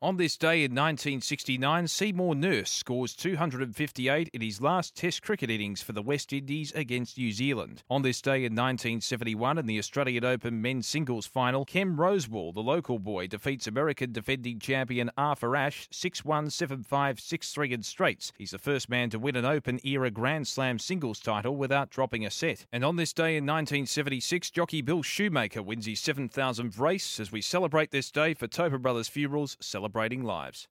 On this day in 1969, Seymour Nurse scores 258 in his last Test cricket innings for the West Indies against New Zealand. On this day in 1971, in the Australian Open men's singles final, Ken Rosewall, the local boy, defeats American defending champion Arthur Ashe 6 1, 7 5, 6 3 in straights. He's the first man to win an Open era Grand Slam singles title without dropping a set. And on this day in 1976, jockey Bill Shoemaker wins his 7,000th race as we celebrate this day for Tobin Brothers Funerals celebrating lives.